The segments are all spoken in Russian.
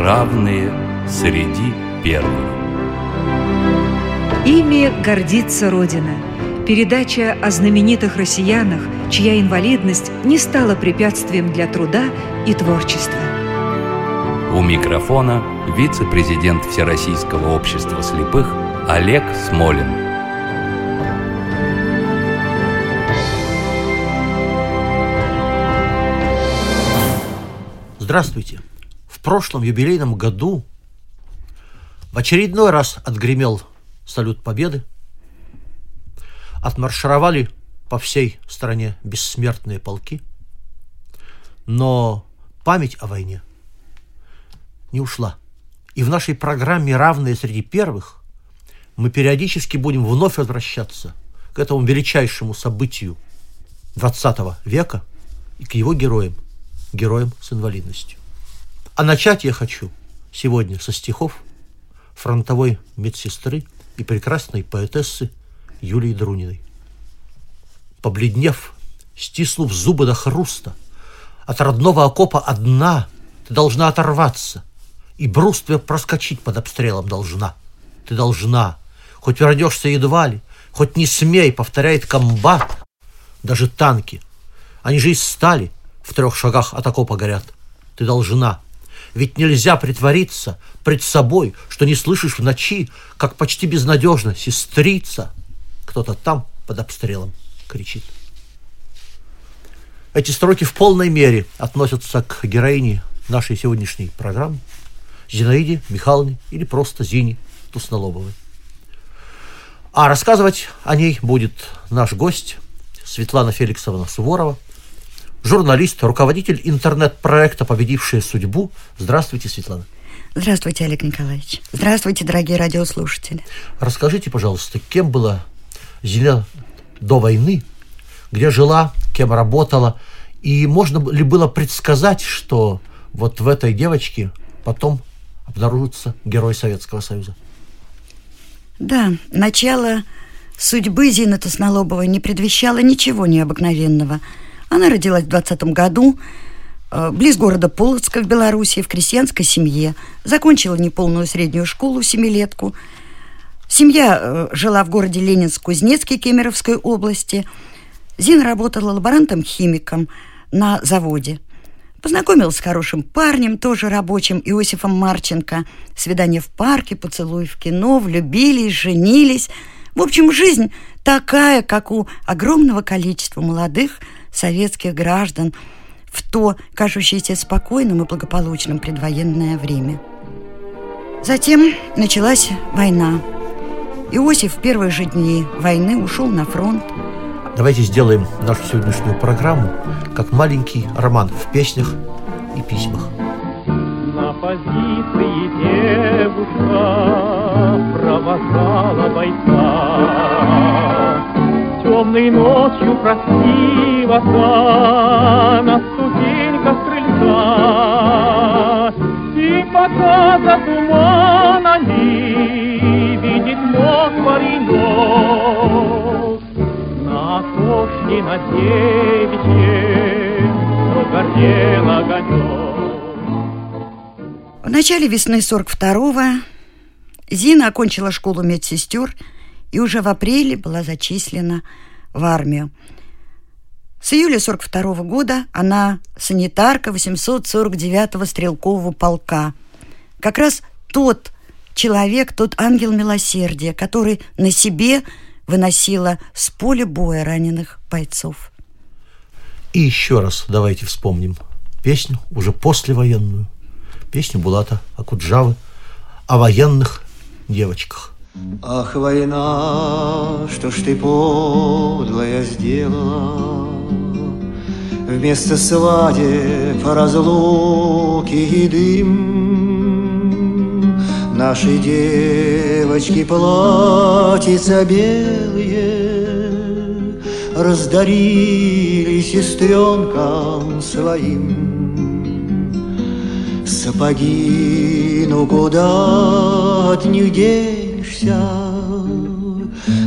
равные среди первых. Ими гордится Родина. Передача о знаменитых россиянах, чья инвалидность не стала препятствием для труда и творчества. У микрофона вице-президент Всероссийского общества слепых Олег Смолин. Здравствуйте. В прошлом юбилейном году в очередной раз отгремел салют Победы. Отмаршировали по всей стране бессмертные полки. Но память о войне не ушла. И в нашей программе «Равные среди первых» мы периодически будем вновь возвращаться к этому величайшему событию 20 века и к его героям – героем с инвалидностью. А начать я хочу сегодня со стихов фронтовой медсестры и прекрасной поэтессы Юлии Друниной. Побледнев, стиснув зубы до хруста, от родного окопа одна ты должна оторваться, и брустве проскочить под обстрелом должна. Ты должна, хоть вернешься едва ли, хоть не смей, повторяет комбат, даже танки, они же из стали – в трех шагах от окопа горят. Ты должна. Ведь нельзя притвориться пред собой, что не слышишь в ночи, как почти безнадежно сестрица. Кто-то там под обстрелом кричит. Эти строки в полной мере относятся к героине нашей сегодняшней программы, Зинаиде Михайловне или просто Зине Туснолобовой. А рассказывать о ней будет наш гость Светлана Феликсовна Суворова – журналист, руководитель интернет-проекта «Победившая судьбу». Здравствуйте, Светлана. Здравствуйте, Олег Николаевич. Здравствуйте, дорогие радиослушатели. Расскажите, пожалуйста, кем была Зеля до войны, где жила, кем работала, и можно ли было предсказать, что вот в этой девочке потом обнаружится герой Советского Союза? Да, начало судьбы Зины Тоснолобовой не предвещало ничего необыкновенного – она родилась в 20 году э, близ города Полоцка в Беларуси в крестьянской семье. Закончила неполную среднюю школу, семилетку. Семья э, жила в городе Ленинск-Кузнецкий Кемеровской области. Зина работала лаборантом-химиком на заводе. Познакомилась с хорошим парнем, тоже рабочим, Иосифом Марченко. Свидание в парке, поцелуй в кино, влюбились, женились. В общем, жизнь такая, как у огромного количества молодых – советских граждан в то, кажущееся спокойным и благополучным предвоенное время. Затем началась война. Иосиф в первые же дни войны ушел на фронт. Давайте сделаем нашу сегодняшнюю программу как маленький роман в песнях и письмах. На позиции девушка провожала бойца темной ночью красиво на ступеньках крыльца. И пока за туманами видит ног паренек, на окошке на девичье горел огонек. В начале весны 42-го Зина окончила школу медсестер и уже в апреле была зачислена в армию. С июля 42 -го года она санитарка 849-го стрелкового полка. Как раз тот человек, тот ангел милосердия, который на себе выносила с поля боя раненых бойцов. И еще раз давайте вспомним песню, уже послевоенную, песню Булата Акуджавы о военных девочках. Ах, война, что ж ты подлая сделала? Вместо свадеб, разлуки и дым Наши девочки платьица белые Раздарили сестренкам своим Сапоги, ну куда от них деть? Вся,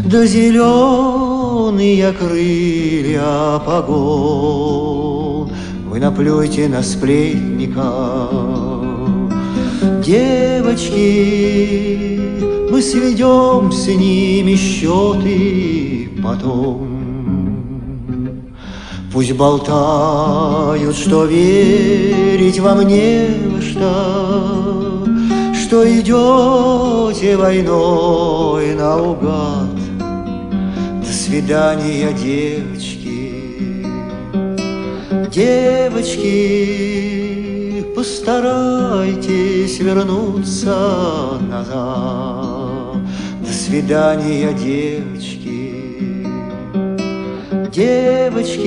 да зеленые крылья погон. Вы наплюйте на сплетника, Девочки, мы сведем с ними счеты потом. Пусть болтают, что верить вам не во что, Что идете войной наугад. До свидания, девочки, девочки, постарайтесь вернуться назад. До свидания, девочки. Девочки,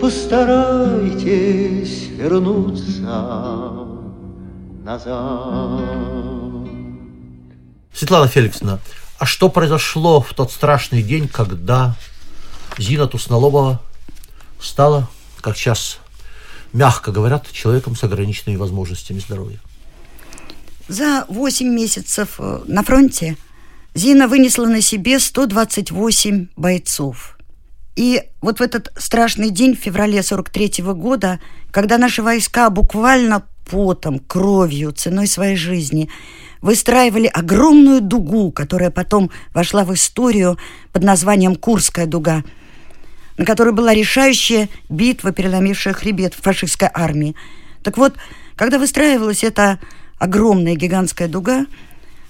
постарайтесь вернуться назад. Светлана Феликсовна, а что произошло в тот страшный день, когда Зина Туснолобова стала, как сейчас мягко говорят, человеком с ограниченными возможностями здоровья? За 8 месяцев э, на фронте Зина вынесла на себе 128 бойцов. И вот в этот страшный день в феврале 43 -го года, когда наши войска буквально потом, кровью, ценой своей жизни выстраивали огромную дугу, которая потом вошла в историю под названием Курская дуга, на которой была решающая битва, переломившая хребет фашистской армии. Так вот, когда выстраивалась эта огромная гигантская дуга,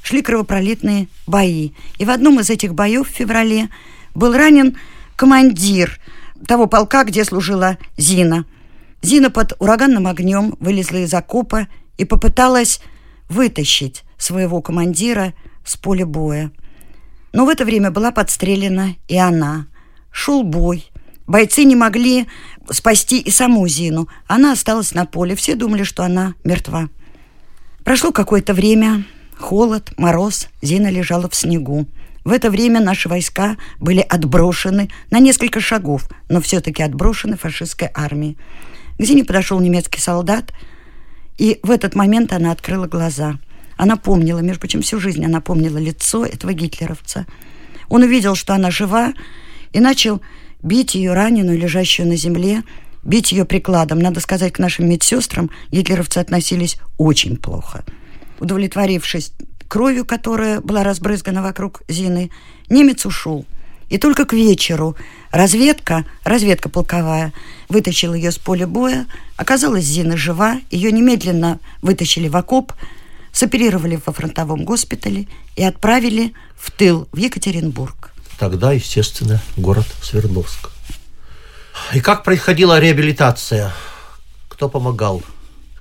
шли кровопролитные бои. И в одном из этих боев в феврале был ранен командир того полка, где служила Зина. Зина под ураганным огнем вылезла из окопа и попыталась вытащить своего командира с поля боя. Но в это время была подстрелена и она. Шел бой. Бойцы не могли спасти и саму Зину. Она осталась на поле. Все думали, что она мертва. Прошло какое-то время. Холод, мороз, Зина лежала в снегу. В это время наши войска были отброшены на несколько шагов, но все-таки отброшены фашистской армией. К Зине подошел немецкий солдат, и в этот момент она открыла глаза. Она помнила, между прочим, всю жизнь она помнила лицо этого гитлеровца. Он увидел, что она жива, и начал бить ее раненую, лежащую на земле, бить ее прикладом. Надо сказать, к нашим медсестрам гитлеровцы относились очень плохо – Удовлетворившись кровью, которая была разбрызгана вокруг Зины, немец ушел. И только к вечеру разведка, разведка полковая, вытащила ее с поля боя. Оказалось, Зина жива. Ее немедленно вытащили в окоп, соперировали во фронтовом госпитале и отправили в тыл, в Екатеринбург. Тогда, естественно, город Свердловск. И как происходила реабилитация? Кто помогал?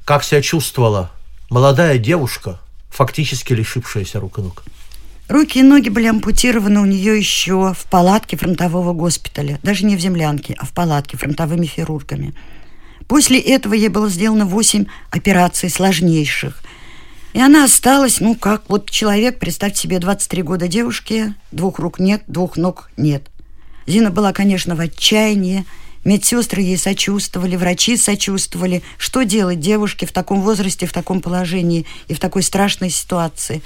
Как себя чувствовала молодая девушка, фактически лишившаяся рук и ног. Руки и ноги были ампутированы у нее еще в палатке фронтового госпиталя. Даже не в землянке, а в палатке фронтовыми хирургами. После этого ей было сделано 8 операций сложнейших. И она осталась, ну, как вот человек, представьте себе, 23 года девушки, двух рук нет, двух ног нет. Зина была, конечно, в отчаянии, Медсестры ей сочувствовали, врачи сочувствовали. Что делать девушке в таком возрасте, в таком положении и в такой страшной ситуации?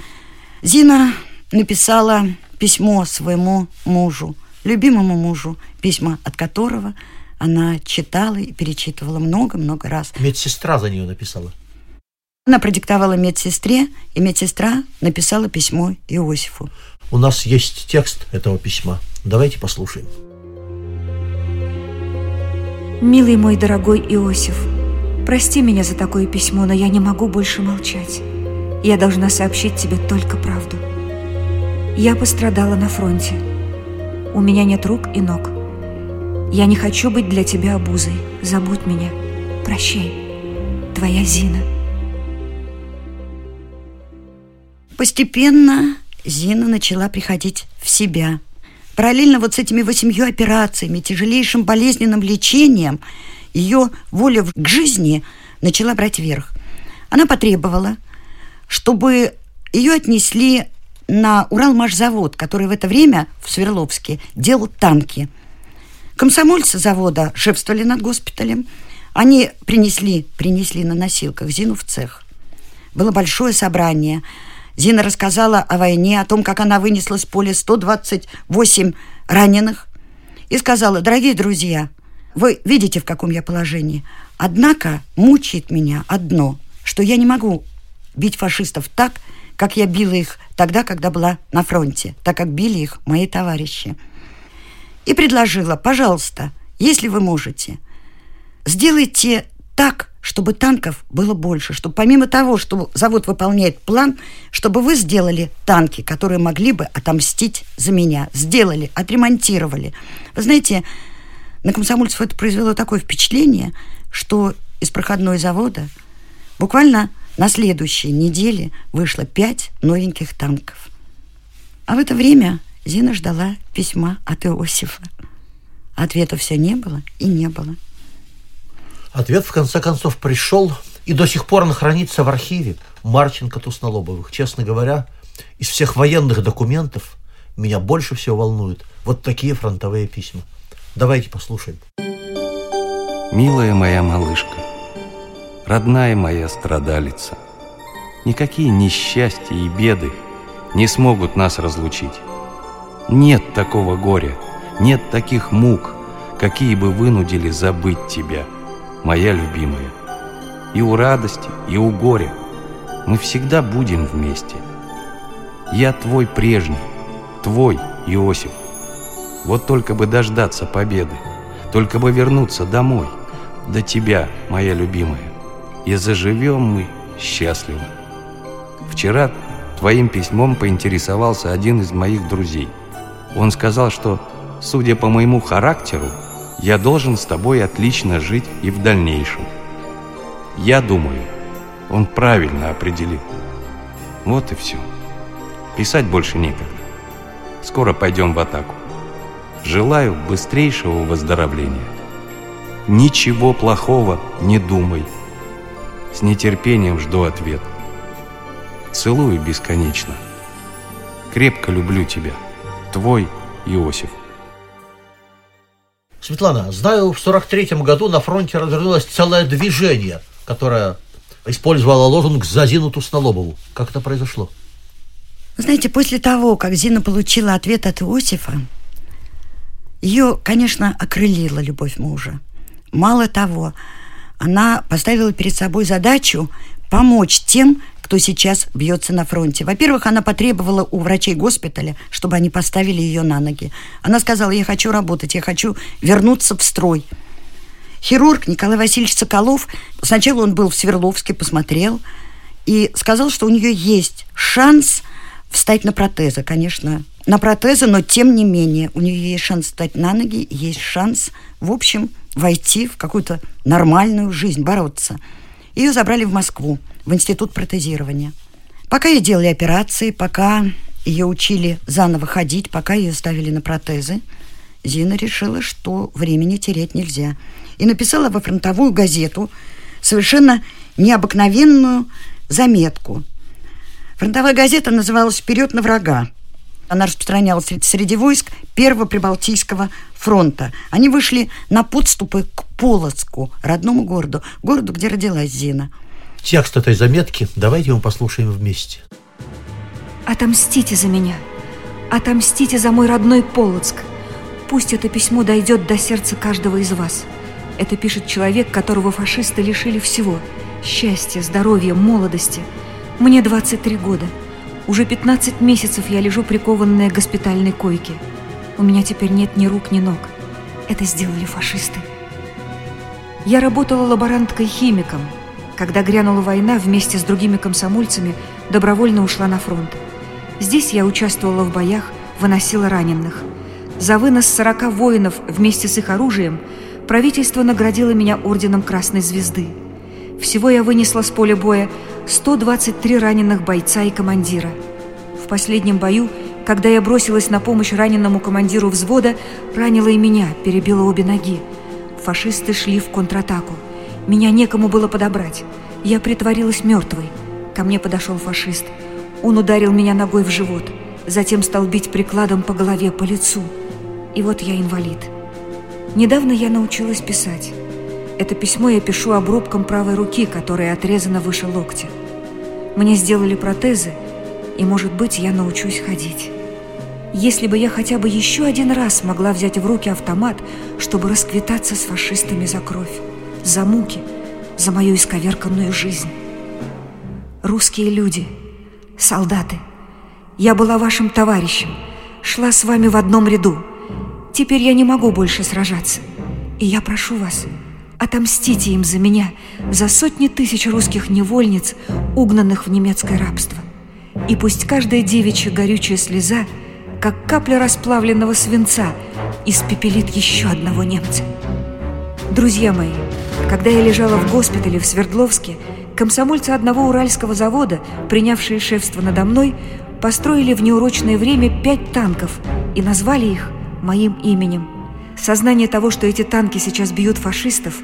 Зина написала письмо своему мужу, любимому мужу, письма от которого она читала и перечитывала много-много раз. Медсестра за нее написала. Она продиктовала медсестре, и медсестра написала письмо Иосифу. У нас есть текст этого письма. Давайте послушаем. Милый мой дорогой Иосиф, прости меня за такое письмо, но я не могу больше молчать. Я должна сообщить тебе только правду. Я пострадала на фронте. У меня нет рук и ног. Я не хочу быть для тебя обузой. Забудь меня. Прощай. Твоя Зина. Постепенно Зина начала приходить в себя – Параллельно вот с этими восемью операциями, тяжелейшим болезненным лечением, ее воля к жизни начала брать верх. Она потребовала, чтобы ее отнесли на Уралмашзавод, который в это время в Свердловске делал танки. Комсомольцы завода шефствовали над госпиталем. Они принесли, принесли на носилках Зину в цех. Было большое собрание – Зина рассказала о войне, о том, как она вынесла с поля 128 раненых и сказала, дорогие друзья, вы видите, в каком я положении. Однако мучает меня одно, что я не могу бить фашистов так, как я била их тогда, когда была на фронте, так как били их мои товарищи. И предложила, пожалуйста, если вы можете, сделайте так, чтобы танков было больше, чтобы помимо того, что завод выполняет план, чтобы вы сделали танки, которые могли бы отомстить за меня. Сделали, отремонтировали. Вы знаете, на комсомольцев это произвело такое впечатление, что из проходной завода буквально на следующей неделе вышло пять новеньких танков. А в это время Зина ждала письма от Иосифа. Ответа все не было и не было. Ответ, в конце концов, пришел, и до сих пор он хранится в архиве Марченко Туснолобовых. Честно говоря, из всех военных документов меня больше всего волнуют вот такие фронтовые письма. Давайте послушаем. Милая моя малышка, родная моя страдалица, никакие несчастья и беды не смогут нас разлучить. Нет такого горя, нет таких мук, какие бы вынудили забыть тебя, моя любимая. И у радости, и у горя мы всегда будем вместе. Я твой прежний, твой Иосиф. Вот только бы дождаться победы, только бы вернуться домой, до тебя, моя любимая, и заживем мы счастливо. Вчера твоим письмом поинтересовался один из моих друзей. Он сказал, что, судя по моему характеру, я должен с тобой отлично жить и в дальнейшем. Я думаю, он правильно определил. Вот и все. Писать больше некогда. Скоро пойдем в атаку. Желаю быстрейшего выздоровления. Ничего плохого не думай. С нетерпением жду ответ. Целую бесконечно. Крепко люблю тебя. Твой Иосиф. Светлана, знаю, в 43-м году на фронте развернулось целое движение, которое использовало лозунг «За Зину Туснолобову». Как это произошло? Знаете, после того, как Зина получила ответ от Иосифа, ее, конечно, окрылила любовь мужа. Мало того, она поставила перед собой задачу помочь тем, кто сейчас бьется на фронте. Во-первых, она потребовала у врачей госпиталя, чтобы они поставили ее на ноги. Она сказала, я хочу работать, я хочу вернуться в строй. Хирург Николай Васильевич Соколов, сначала он был в Свердловске, посмотрел, и сказал, что у нее есть шанс встать на протезы, конечно, на протезы, но тем не менее у нее есть шанс встать на ноги, есть шанс, в общем, войти в какую-то нормальную жизнь, бороться. Ее забрали в Москву в институт протезирования. Пока ей делали операции, пока ее учили заново ходить, пока ее ставили на протезы, Зина решила, что времени терять нельзя. И написала во фронтовую газету совершенно необыкновенную заметку. Фронтовая газета называлась «Вперед на врага». Она распространялась среди войск Первого Прибалтийского фронта. Они вышли на подступы к Полоцку, родному городу, городу, где родилась Зина. Текст этой заметки давайте мы послушаем вместе. Отомстите за меня. Отомстите за мой родной Полоцк. Пусть это письмо дойдет до сердца каждого из вас. Это пишет человек, которого фашисты лишили всего. Счастья, здоровья, молодости. Мне 23 года. Уже 15 месяцев я лежу прикованная к госпитальной койке. У меня теперь нет ни рук, ни ног. Это сделали фашисты. Я работала лаборанткой-химиком – когда грянула война, вместе с другими комсомольцами добровольно ушла на фронт. Здесь я участвовала в боях, выносила раненых. За вынос 40 воинов вместе с их оружием правительство наградило меня орденом Красной Звезды. Всего я вынесла с поля боя 123 раненых бойца и командира. В последнем бою, когда я бросилась на помощь раненому командиру взвода, ранила и меня, перебила обе ноги. Фашисты шли в контратаку. Меня некому было подобрать. Я притворилась мертвой. Ко мне подошел фашист. Он ударил меня ногой в живот, затем стал бить прикладом по голове, по лицу. И вот я инвалид. Недавно я научилась писать. Это письмо я пишу обрубком правой руки, которая отрезана выше локтя. Мне сделали протезы, и, может быть, я научусь ходить. Если бы я хотя бы еще один раз могла взять в руки автомат, чтобы расквитаться с фашистами за кровь за муки, за мою исковерканную жизнь. русские люди, солдаты. Я была вашим товарищем, шла с вами в одном ряду. Теперь я не могу больше сражаться. И я прошу вас, отомстите им за меня, за сотни тысяч русских невольниц, угнанных в немецкое рабство. И пусть каждая девичья горючая слеза, как капля расплавленного свинца, испепелит еще одного немца. Друзья мои, когда я лежала в госпитале в Свердловске, комсомольцы одного уральского завода, принявшие шефство надо мной, построили в неурочное время пять танков и назвали их моим именем. Сознание того, что эти танки сейчас бьют фашистов,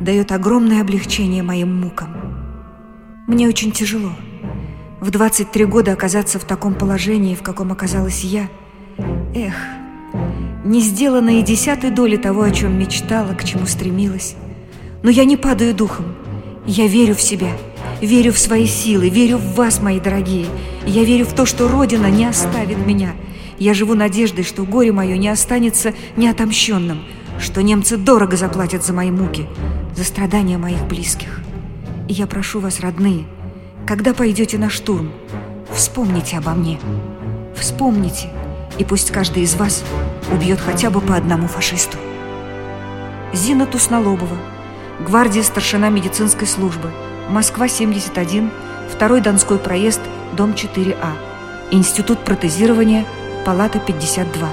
дает огромное облегчение моим мукам. Мне очень тяжело. В 23 года оказаться в таком положении, в каком оказалась я. Эх, не сделано и десятой доли того, о чем мечтала, к чему стремилась. Но я не падаю духом. Я верю в себя, верю в свои силы, верю в вас, мои дорогие. Я верю в то, что Родина не оставит меня. Я живу надеждой, что горе мое не останется неотомщенным, что немцы дорого заплатят за мои муки, за страдания моих близких. И я прошу вас, родные, когда пойдете на штурм, вспомните обо мне. Вспомните, и пусть каждый из вас убьет хотя бы по одному фашисту. Зина Туснолобова, гвардия старшина медицинской службы, Москва, 71, второй Донской проезд, дом 4А, Институт протезирования, палата 52.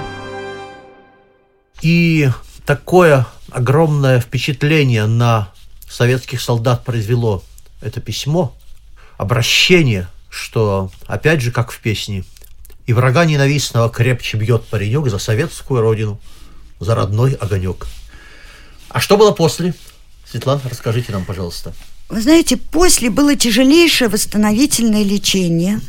И такое огромное впечатление на советских солдат произвело это письмо, обращение, что, опять же, как в песне, «И врага ненавистного крепче бьет паренек за советскую родину, за родной огонек». А что было после? Светлана, расскажите нам, пожалуйста. Вы знаете, после было тяжелейшее восстановительное лечение.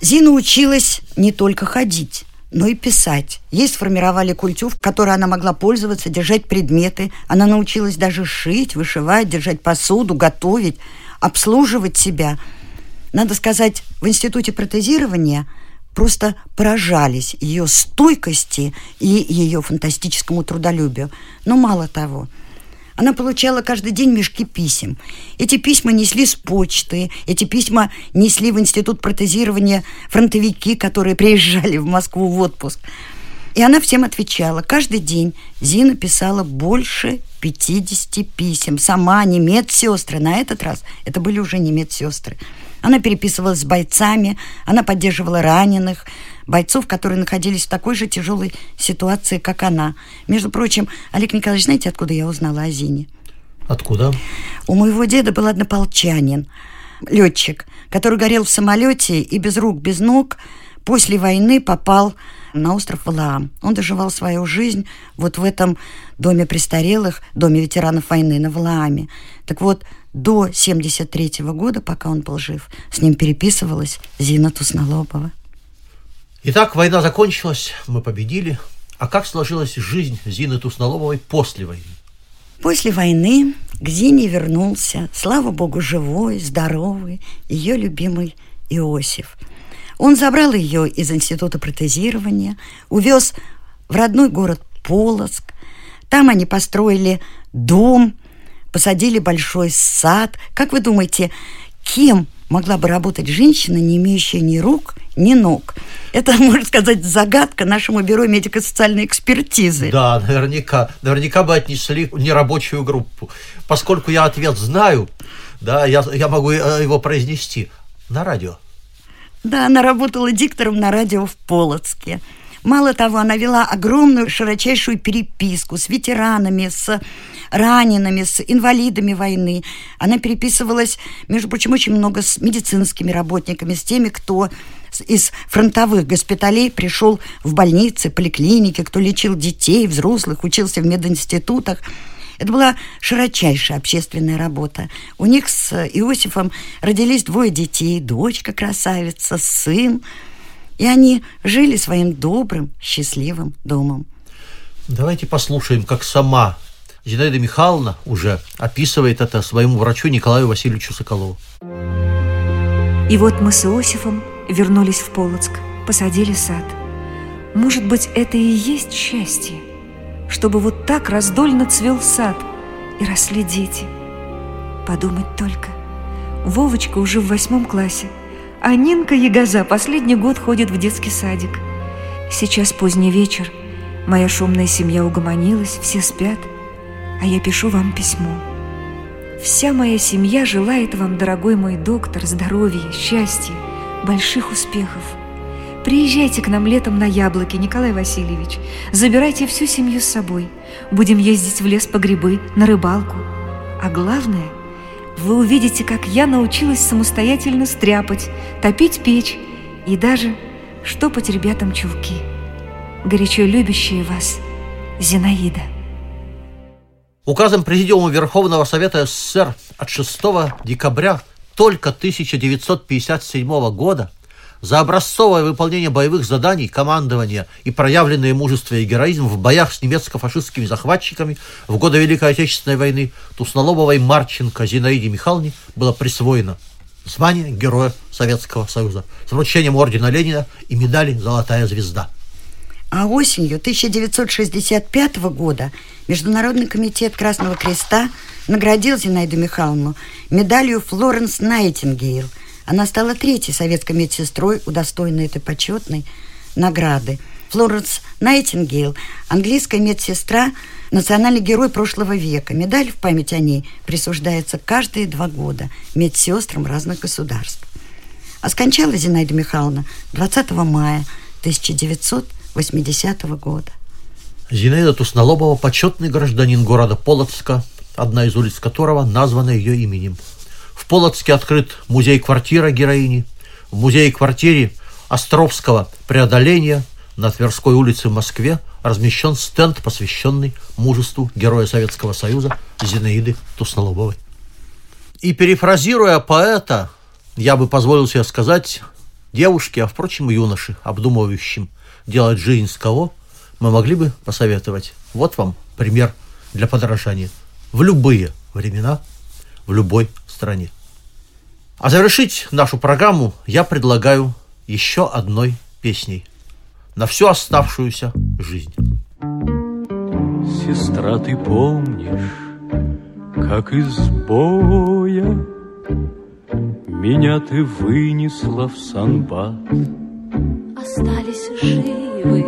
Зина училась не только ходить, но и писать. Ей сформировали культюр, которой она могла пользоваться, держать предметы. Она научилась даже шить, вышивать, держать посуду, готовить, обслуживать себя. Надо сказать, в институте протезирования просто поражались ее стойкости и ее фантастическому трудолюбию. Но мало того – она получала каждый день мешки писем. Эти письма несли с почты, эти письма несли в институт протезирования фронтовики, которые приезжали в Москву в отпуск. И она всем отвечала. Каждый день Зина писала больше 50 писем. Сама, не медсестры. На этот раз это были уже не медсестры. Она переписывалась с бойцами, она поддерживала раненых, бойцов, которые находились в такой же тяжелой ситуации, как она. Между прочим, Олег Николаевич, знаете, откуда я узнала о Зине? Откуда? У моего деда был однополчанин, летчик, который горел в самолете и без рук, без ног после войны попал на остров Валаам. Он доживал свою жизнь вот в этом доме престарелых, доме ветеранов войны на Валааме. Так вот, до 73 -го года, пока он был жив, с ним переписывалась Зина Туснолобова. Итак, война закончилась, мы победили. А как сложилась жизнь Зины Туснолобовой после войны? После войны к Зине вернулся, слава богу, живой, здоровый, ее любимый Иосиф. Он забрал ее из института протезирования, увез в родной город Полоцк. Там они построили дом, посадили большой сад. Как вы думаете, кем могла бы работать женщина, не имеющая ни рук, ни ног. Это, можно сказать, загадка нашему бюро медико-социальной экспертизы. Да, наверняка. Наверняка бы отнесли нерабочую группу. Поскольку я ответ знаю, да, я, я могу э, его произнести на радио. Да, она работала диктором на радио в Полоцке. Мало того, она вела огромную широчайшую переписку с ветеранами, с ранеными, с инвалидами войны. Она переписывалась, между прочим, очень много с медицинскими работниками, с теми, кто из фронтовых госпиталей пришел в больницы, поликлиники, кто лечил детей, взрослых, учился в мединститутах. Это была широчайшая общественная работа. У них с Иосифом родились двое детей, дочка красавица, сын. И они жили своим добрым, счастливым домом. Давайте послушаем, как сама Зинаида Михайловна уже описывает это своему врачу Николаю Васильевичу Соколову. И вот мы с Иосифом вернулись в Полоцк, посадили сад. Может быть, это и есть счастье, чтобы вот так раздольно цвел сад и росли дети. Подумать только, Вовочка уже в восьмом классе, а Нинка Ягоза последний год ходит в детский садик. Сейчас поздний вечер, моя шумная семья угомонилась, все спят, а я пишу вам письмо. Вся моя семья желает вам, дорогой мой доктор, здоровья, счастья, больших успехов. Приезжайте к нам летом на яблоки, Николай Васильевич. Забирайте всю семью с собой. Будем ездить в лес по грибы, на рыбалку. А главное, вы увидите, как я научилась самостоятельно стряпать, топить печь и даже штопать ребятам чулки. Горячо любящая вас Зинаида. Указом Президиума Верховного Совета СССР от 6 декабря только 1957 года за образцовое выполнение боевых заданий, командование и проявленное мужество и героизм в боях с немецко-фашистскими захватчиками в годы Великой Отечественной войны Туснолобовой Марченко Зинаиде Михайловне было присвоено звание Героя Советского Союза с вручением ордена Ленина и медали «Золотая звезда». А осенью 1965 года Международный комитет Красного Креста наградил Зинаиду Михайловну медалью Флоренс Найтингейл. Она стала третьей советской медсестрой, удостоенной этой почетной награды. Флоренс Найтингейл – английская медсестра, национальный герой прошлого века. Медаль в память о ней присуждается каждые два года медсестрам разных государств. А скончалась Зинаида Михайловна 20 мая 1980 года. Зинаида Туснолобова – почетный гражданин города Полоцка, одна из улиц которого названа ее именем. Полоцке открыт музей-квартира героини. В музее-квартире Островского преодоления на Тверской улице в Москве размещен стенд, посвященный мужеству Героя Советского Союза Зинаиды Туснолобовой. И перефразируя поэта, я бы позволил себе сказать девушке, а впрочем и юноше, обдумывающим делать жизнь с кого, мы могли бы посоветовать. Вот вам пример для подражания. В любые времена, в любой стране. А завершить нашу программу я предлагаю еще одной песней на всю оставшуюся жизнь. Сестра, ты помнишь, как из боя Меня ты вынесла в санбат Остались живы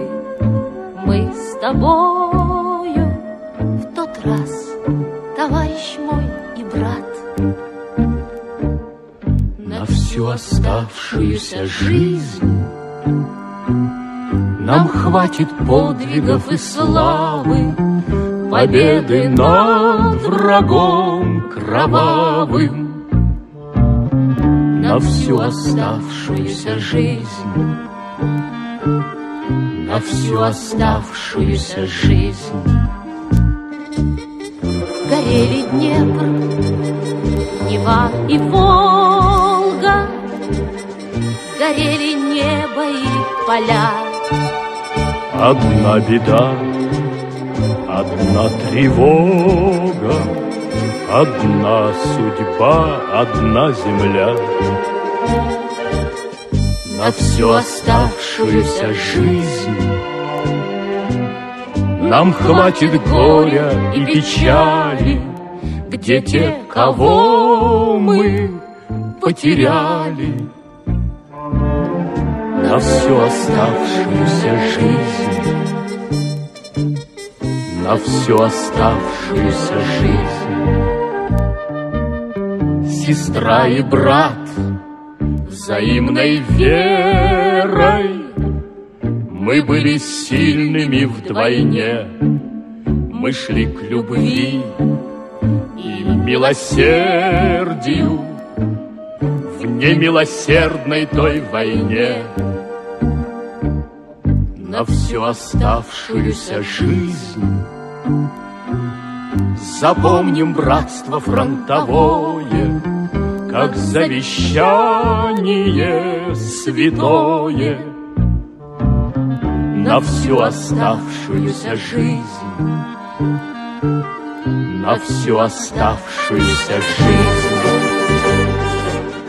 мы с тобою В тот раз, товарищ мой и брат всю оставшуюся жизнь. Нам хватит подвигов и славы Победы над врагом кровавым. На всю оставшуюся жизнь На всю оставшуюся жизнь. Горели Днепр, Нева и Волга Горели небо и поля Одна беда, одна тревога, Одна судьба, одна земля. На всю оставшуюся жизнь Нам хватит горя и печали, Где те, кого мы потеряли. На всю оставшуюся жизнь. На всю оставшуюся жизнь. Сестра и брат взаимной верой. Мы были сильными вдвойне. Мы шли к любви и милосердию. В немилосердной той войне На всю оставшуюся жизнь Запомним братство фронтовое как завещание святое на всю оставшуюся жизнь, на всю оставшуюся жизнь.